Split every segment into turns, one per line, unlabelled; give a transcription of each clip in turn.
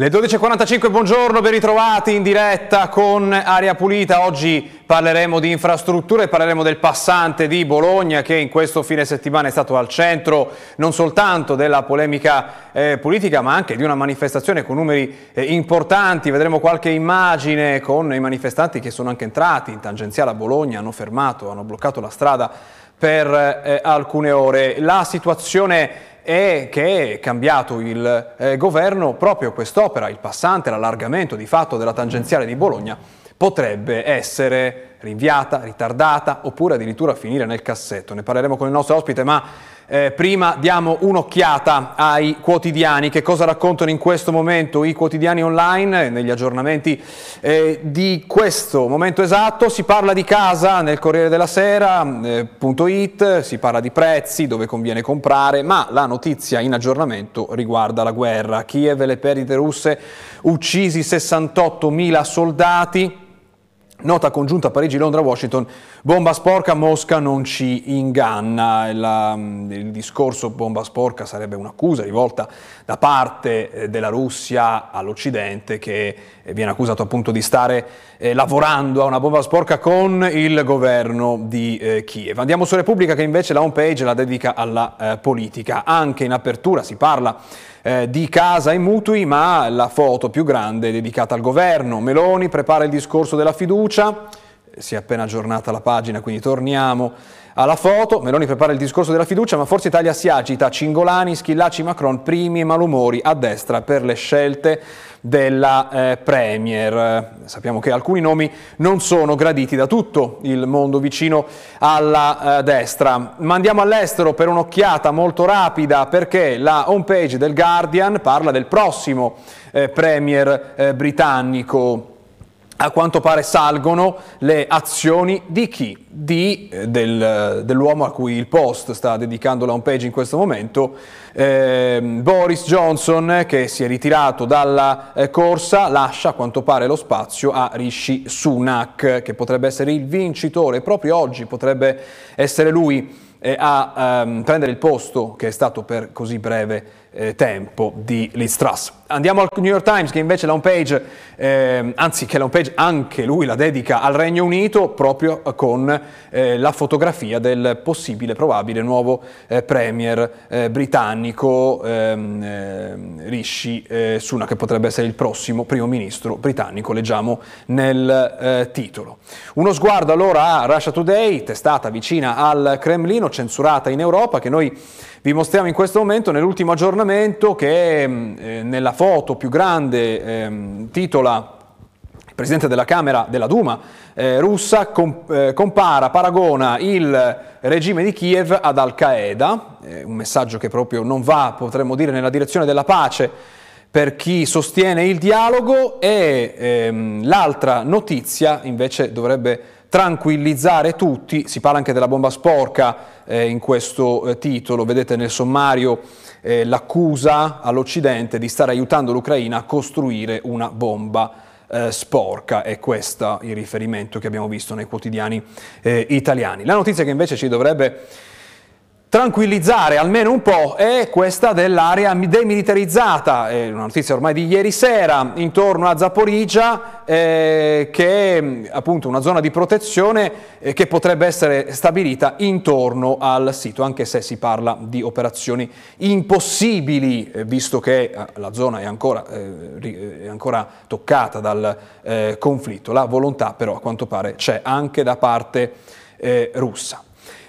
Le 12.45, buongiorno, ben ritrovati in diretta con Aria Pulita. Oggi parleremo di infrastrutture, parleremo del passante di Bologna che in questo fine settimana è stato al centro non soltanto della polemica eh, politica ma anche di una manifestazione con numeri eh, importanti. Vedremo qualche immagine con i manifestanti che sono anche entrati in tangenziale a Bologna, hanno fermato, hanno bloccato la strada per eh, alcune ore. La situazione è che è cambiato il eh, governo, proprio quest'opera, il passante, l'allargamento di fatto della tangenziale di Bologna, potrebbe essere rinviata, ritardata oppure addirittura finire nel cassetto. Ne parleremo con il nostro ospite, ma eh, prima diamo un'occhiata ai quotidiani, che cosa raccontano in questo momento i quotidiani online, negli aggiornamenti eh, di questo momento esatto. Si parla di casa nel Corriere della Sera, eh, si parla di prezzi, dove conviene comprare, ma la notizia in aggiornamento riguarda la guerra. Kiev e le perdite russe, uccisi 68.000 soldati, Nota congiunta Parigi-Londra-Washington, bomba sporca, Mosca non ci inganna. La, il discorso bomba sporca sarebbe un'accusa rivolta da parte eh, della Russia all'Occidente che eh, viene accusato appunto di stare eh, lavorando a una bomba sporca con il governo di eh, Kiev. Andiamo su Repubblica che invece la home page la dedica alla eh, politica. Anche in apertura si parla eh, di casa e mutui, ma la foto più grande è dedicata al governo. Meloni prepara il discorso della fiducia, si è appena aggiornata la pagina, quindi torniamo alla foto. Meloni prepara il discorso della fiducia, ma Forza Italia si agita. Cingolani, Schillaci, Macron, primi malumori a destra per le scelte della eh, Premier. Sappiamo che alcuni nomi non sono graditi da tutto il mondo vicino alla eh, destra. Ma andiamo all'estero per un'occhiata molto rapida perché la homepage del Guardian parla del prossimo eh, Premier eh, britannico a quanto pare salgono le azioni di chi? Di, eh, del, dell'uomo a cui il Post sta dedicando la homepage in questo momento, eh, Boris Johnson che si è ritirato dalla eh, corsa, lascia a quanto pare lo spazio a Rishi Sunak che potrebbe essere il vincitore, proprio oggi potrebbe essere lui eh, a ehm, prendere il posto che è stato per così breve eh, tempo di Liz Truss. Andiamo al New York Times che invece la homepage, eh, anzi che la homepage anche lui la dedica al Regno Unito proprio con eh, la fotografia del possibile, probabile nuovo eh, premier eh, britannico ehm, ehm, Rishi eh, Sunak che potrebbe essere il prossimo primo ministro britannico, leggiamo nel eh, titolo. Uno sguardo allora a Russia Today, testata vicina al Cremlino, censurata in Europa, che noi vi mostriamo in questo momento nell'ultimo aggiornamento che mm, eh, nella foto più grande eh, titola il Presidente della Camera della Duma eh, russa comp- eh, compara, paragona il regime di Kiev ad Al-Qaeda, eh, un messaggio che proprio non va, potremmo dire, nella direzione della pace per chi sostiene il dialogo e ehm, l'altra notizia invece dovrebbe tranquillizzare tutti, si parla anche della bomba sporca eh, in questo eh, titolo, vedete nel sommario eh, l'accusa all'Occidente di stare aiutando l'Ucraina a costruire una bomba eh, sporca, è questo il riferimento che abbiamo visto nei quotidiani eh, italiani. La notizia che invece ci dovrebbe tranquillizzare almeno un po' è questa dell'area demilitarizzata, è una notizia ormai di ieri sera, intorno a Zaporizia, eh, che è appunto una zona di protezione eh, che potrebbe essere stabilita intorno al sito, anche se si parla di operazioni impossibili, eh, visto che eh, la zona è ancora, eh, è ancora toccata dal eh, conflitto. La volontà però a quanto pare c'è anche da parte russa.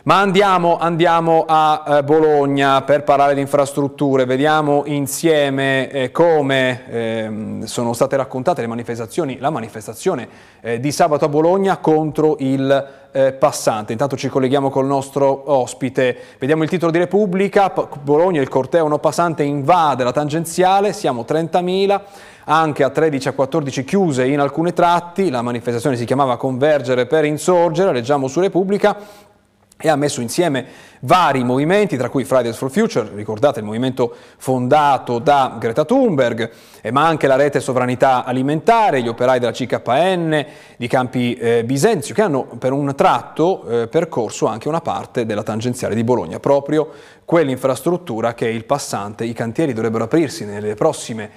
Ma andiamo, andiamo a eh, Bologna per parlare di infrastrutture, vediamo insieme eh, come eh, sono state raccontate le manifestazioni, la manifestazione eh, di sabato a Bologna contro il eh, passante. Intanto ci colleghiamo col nostro ospite, vediamo il titolo di Repubblica, Bologna il corteo no passante invade la tangenziale, siamo 30.000 anche a 13 a 14 chiuse in alcune tratti, la manifestazione si chiamava Convergere per insorgere, leggiamo su Repubblica, e ha messo insieme vari movimenti, tra cui Fridays for Future, ricordate il movimento fondato da Greta Thunberg, eh, ma anche la rete sovranità alimentare, gli operai della CKN, di Campi eh, Bisenzio, che hanno per un tratto eh, percorso anche una parte della tangenziale di Bologna, proprio quell'infrastruttura che il passante, i cantieri dovrebbero aprirsi nelle prossime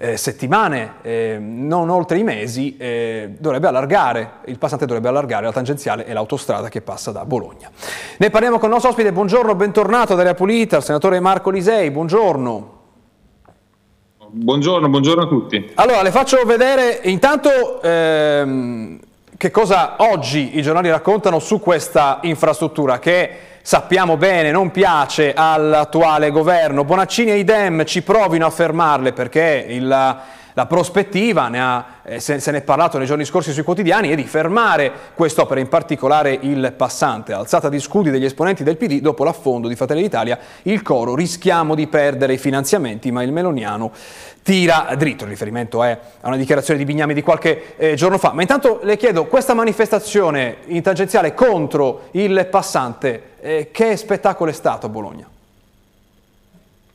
eh, settimane, eh, non oltre i mesi, eh, dovrebbe allargare, il passante dovrebbe allargare la tangenziale e l'autostrada che passa da Bologna. Ne parliamo con il nostro ospite, buongiorno, bentornato ad Area Pulita, il senatore Marco Lisei, buongiorno.
Buongiorno, buongiorno a tutti.
Allora, le faccio vedere intanto ehm, che cosa oggi i giornali raccontano su questa infrastruttura che sappiamo bene non piace all'attuale governo. Bonaccini e Idem ci provino a fermarle perché il, la prospettiva, ne ha, eh, se, se ne è parlato nei giorni scorsi sui quotidiani, è di fermare quest'opera, in particolare il passante. Alzata di scudi degli esponenti del PD dopo l'affondo di Fratelli d'Italia, il coro rischiamo di perdere i finanziamenti, ma il meloniano tira dritto. Il riferimento è a una dichiarazione di Bignami di qualche eh, giorno fa. Ma intanto le chiedo, questa manifestazione in tangenziale contro il passante, eh, che spettacolo è stato a Bologna?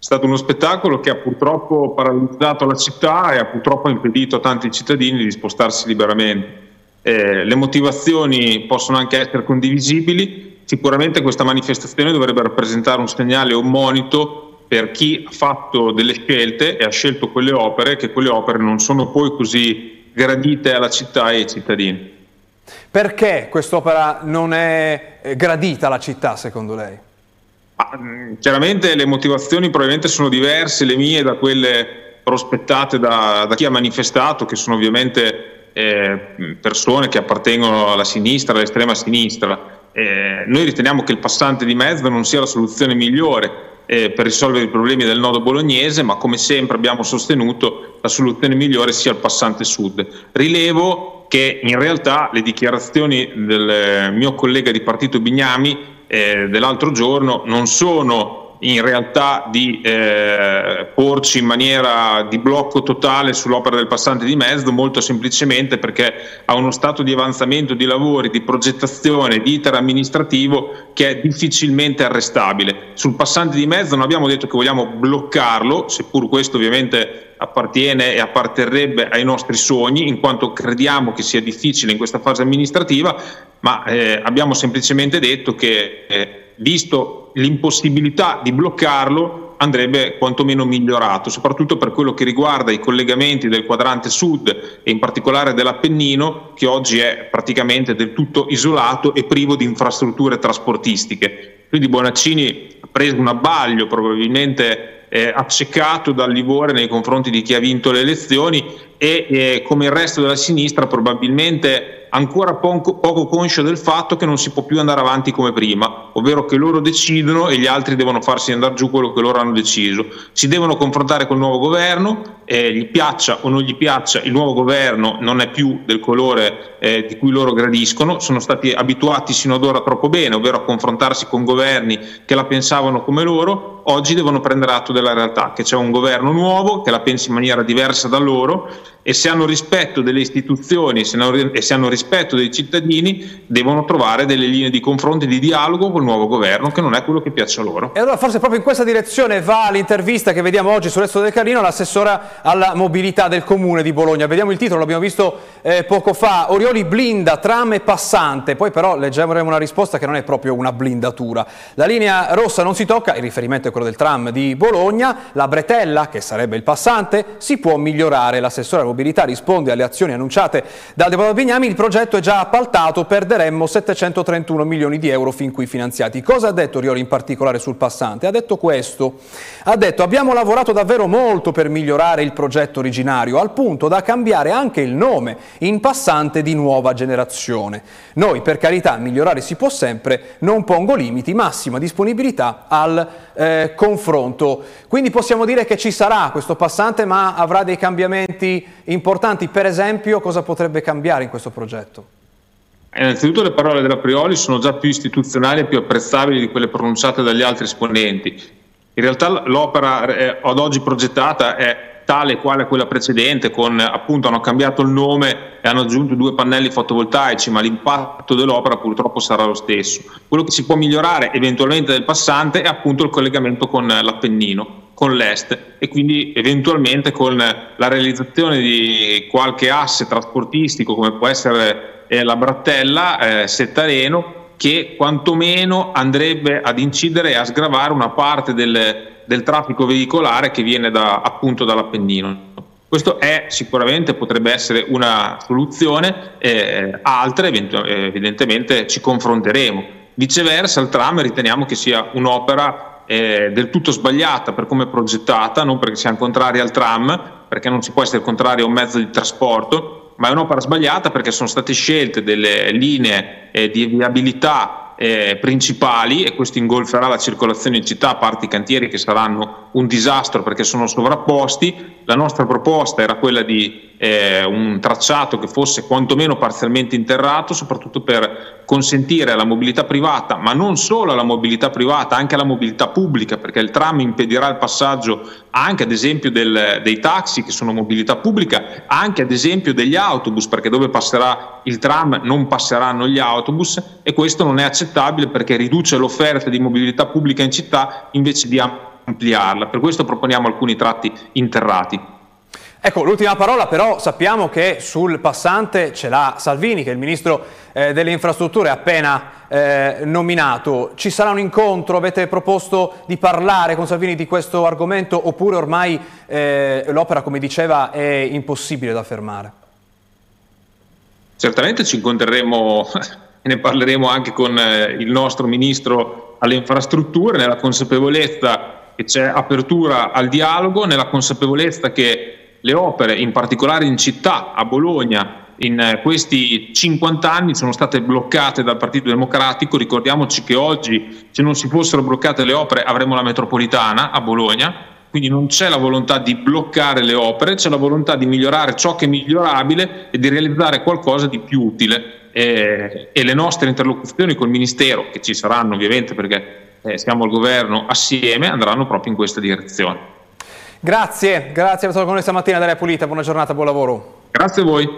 È stato uno spettacolo che ha purtroppo paralizzato la città e ha purtroppo impedito a tanti cittadini di spostarsi liberamente. Eh, le motivazioni possono anche essere condivisibili, sicuramente questa manifestazione dovrebbe rappresentare un segnale un monito per chi ha fatto delle scelte e ha scelto quelle opere, che quelle opere non sono poi così gradite alla città e ai cittadini.
Perché quest'opera non è eh, gradita alla città, secondo lei?
Ah, chiaramente le motivazioni probabilmente sono diverse, le mie da quelle prospettate da, da chi ha manifestato, che sono ovviamente eh, persone che appartengono alla sinistra, all'estrema sinistra. Eh, noi riteniamo che il passante di mezzo non sia la soluzione migliore eh, per risolvere i problemi del nodo bolognese, ma come sempre abbiamo sostenuto la soluzione migliore sia il passante sud. Rilevo che in realtà le dichiarazioni del mio collega di partito Bignami eh, dell'altro giorno non sono in realtà di eh, porci in maniera di blocco totale sull'opera del passante di mezzo, molto semplicemente perché ha uno stato di avanzamento di lavori, di progettazione, di iter amministrativo che è difficilmente arrestabile. Sul passante di mezzo non abbiamo detto che vogliamo bloccarlo, seppur questo ovviamente appartiene e apparterrebbe ai nostri sogni, in quanto crediamo che sia difficile in questa fase amministrativa, ma eh, abbiamo semplicemente detto che eh, visto l'impossibilità di bloccarlo, andrebbe quantomeno migliorato, soprattutto per quello che riguarda i collegamenti del quadrante sud e in particolare dell'Appennino, che oggi è praticamente del tutto isolato e privo di infrastrutture trasportistiche. Quindi Bonaccini ha preso un abbaglio probabilmente eh, accecato dal livore nei confronti di chi ha vinto le elezioni e eh, come il resto della sinistra probabilmente ancora poco, poco conscio del fatto che non si può più andare avanti come prima, ovvero che loro decidono e gli altri devono farsi andare giù quello che loro hanno deciso. Si devono confrontare col nuovo governo, eh, gli piaccia o non gli piaccia, il nuovo governo non è più del colore eh, di cui loro gradiscono, sono stati abituati sino ad ora troppo bene, ovvero a confrontarsi con governi che la pensavano come loro, oggi devono prendere atto della realtà, che c'è un governo nuovo che la pensa in maniera diversa da loro e se hanno rispetto delle istituzioni se hanno, e se hanno rispetto dei cittadini devono trovare delle linee di confronto e di dialogo col nuovo governo che non è quello che piace a loro.
E allora forse proprio in questa direzione va l'intervista che vediamo oggi su Resto del Carlino all'assessora alla mobilità del comune di Bologna. Vediamo il titolo, l'abbiamo visto eh, poco fa, Orioli blinda, tram e passante, poi però leggeremo una risposta che non è proprio una blindatura. La linea rossa non si tocca, il riferimento è quello del tram di Bologna, la bretella, che sarebbe il passante, si può migliorare. L'assessore alla mobilità risponde alle azioni annunciate dal deputato Bignami, il progetto è già appaltato, perderemmo 731 milioni di euro fin qui finanziati. Cosa ha detto Rioli in particolare sul passante? Ha detto questo, ha detto abbiamo lavorato davvero molto per migliorare il progetto originario, al punto da cambiare anche il nome in passante di nuova generazione. Noi per carità migliorare si può sempre, non pongo limiti, massima disponibilità al eh, confronto. Quindi possiamo dire che ci sarà questo passante ma avrà dei cambiamenti importanti, per esempio cosa potrebbe cambiare in questo progetto?
Innanzitutto le parole della Prioli sono già più istituzionali e più apprezzabili di quelle pronunciate dagli altri esponenti. In realtà l'opera eh, ad oggi progettata è tale quale quella precedente, con appunto hanno cambiato il nome e hanno aggiunto due pannelli fotovoltaici, ma l'impatto dell'opera purtroppo sarà lo stesso. Quello che si può migliorare eventualmente del passante è appunto il collegamento con l'Appennino con l'est e quindi eventualmente con la realizzazione di qualche asse trasportistico come può essere eh, la Brattella, eh, Settareno, che quantomeno andrebbe ad incidere e a sgravare una parte del, del traffico veicolare che viene da, appunto dall'Appennino. Questo è sicuramente potrebbe essere una soluzione, eh, altre evidentemente ci confronteremo. Viceversa il tram riteniamo che sia un'opera eh, del tutto sbagliata per come è progettata, non perché siamo contrari al tram, perché non si può essere contrari a un mezzo di trasporto, ma è un'opera sbagliata perché sono state scelte delle linee eh, di viabilità eh, principali e questo ingolferà la circolazione in città, a parte i cantieri che saranno un disastro perché sono sovrapposti. La nostra proposta era quella di eh, un tracciato che fosse quantomeno parzialmente interrato, soprattutto per consentire alla mobilità privata, ma non solo alla mobilità privata, anche alla mobilità pubblica, perché il tram impedirà il passaggio anche ad esempio del, dei taxi che sono mobilità pubblica, anche ad esempio degli autobus, perché dove passerà il tram non passeranno gli autobus e questo non è accettabile perché riduce l'offerta di mobilità pubblica in città invece di ampliarla. Per questo proponiamo alcuni tratti interrati.
Ecco, l'ultima parola però sappiamo che sul passante ce l'ha Salvini, che è il Ministro eh, delle Infrastrutture appena eh, nominato. Ci sarà un incontro? Avete proposto di parlare con Salvini di questo argomento oppure ormai eh, l'opera, come diceva, è impossibile da fermare?
Certamente ci incontreremo e ne parleremo anche con eh, il nostro Ministro alle Infrastrutture nella consapevolezza che c'è apertura al dialogo, nella consapevolezza che le opere, in particolare in città, a Bologna, in eh, questi 50 anni sono state bloccate dal Partito Democratico. Ricordiamoci che oggi, se non si fossero bloccate le opere, avremmo la metropolitana a Bologna. Quindi non c'è la volontà di bloccare le opere, c'è la volontà di migliorare ciò che è migliorabile e di realizzare qualcosa di più utile. E, e le nostre interlocuzioni col Ministero, che ci saranno ovviamente perché eh, siamo al governo assieme, andranno proprio in questa direzione.
Grazie, grazie per essere con noi stamattina Daria Pulita, buona giornata, buon lavoro.
Grazie a voi.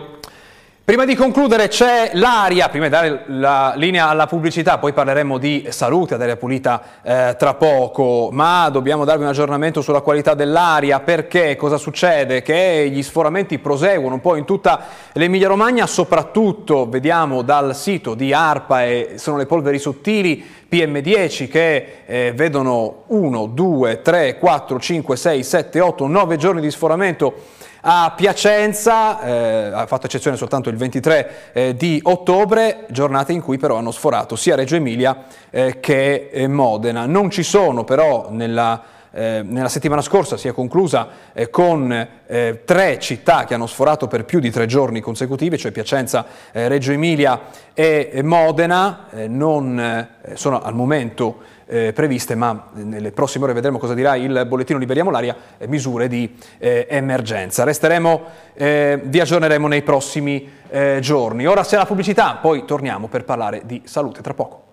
Prima di concludere c'è l'aria, prima di dare la linea alla pubblicità, poi parleremo di salute ad aria pulita eh, tra poco, ma dobbiamo darvi un aggiornamento sulla qualità dell'aria perché cosa succede? Che gli sforamenti proseguono un po' in tutta l'Emilia Romagna, soprattutto vediamo dal sito di ARPA e sono le polveri sottili PM10 che eh, vedono 1, 2, 3, 4, 5, 6, 7, 8, 9 giorni di sforamento a Piacenza, eh, ha fatto eccezione soltanto il 23 eh, di ottobre, giornate in cui però hanno sforato sia Reggio Emilia eh, che eh, Modena. Non ci sono però nella eh, nella settimana scorsa si è conclusa eh, con tre città che hanno sforato per più di tre giorni consecutivi, cioè Piacenza, Reggio Emilia e Modena, non sono al momento eh, previste, ma nelle prossime ore vedremo cosa dirà il bollettino Liberiamo l'aria, eh, misure di eh, emergenza. Resteremo, vi aggiorneremo nei prossimi giorni. Ora c'è la pubblicità, poi torniamo per parlare di salute tra poco.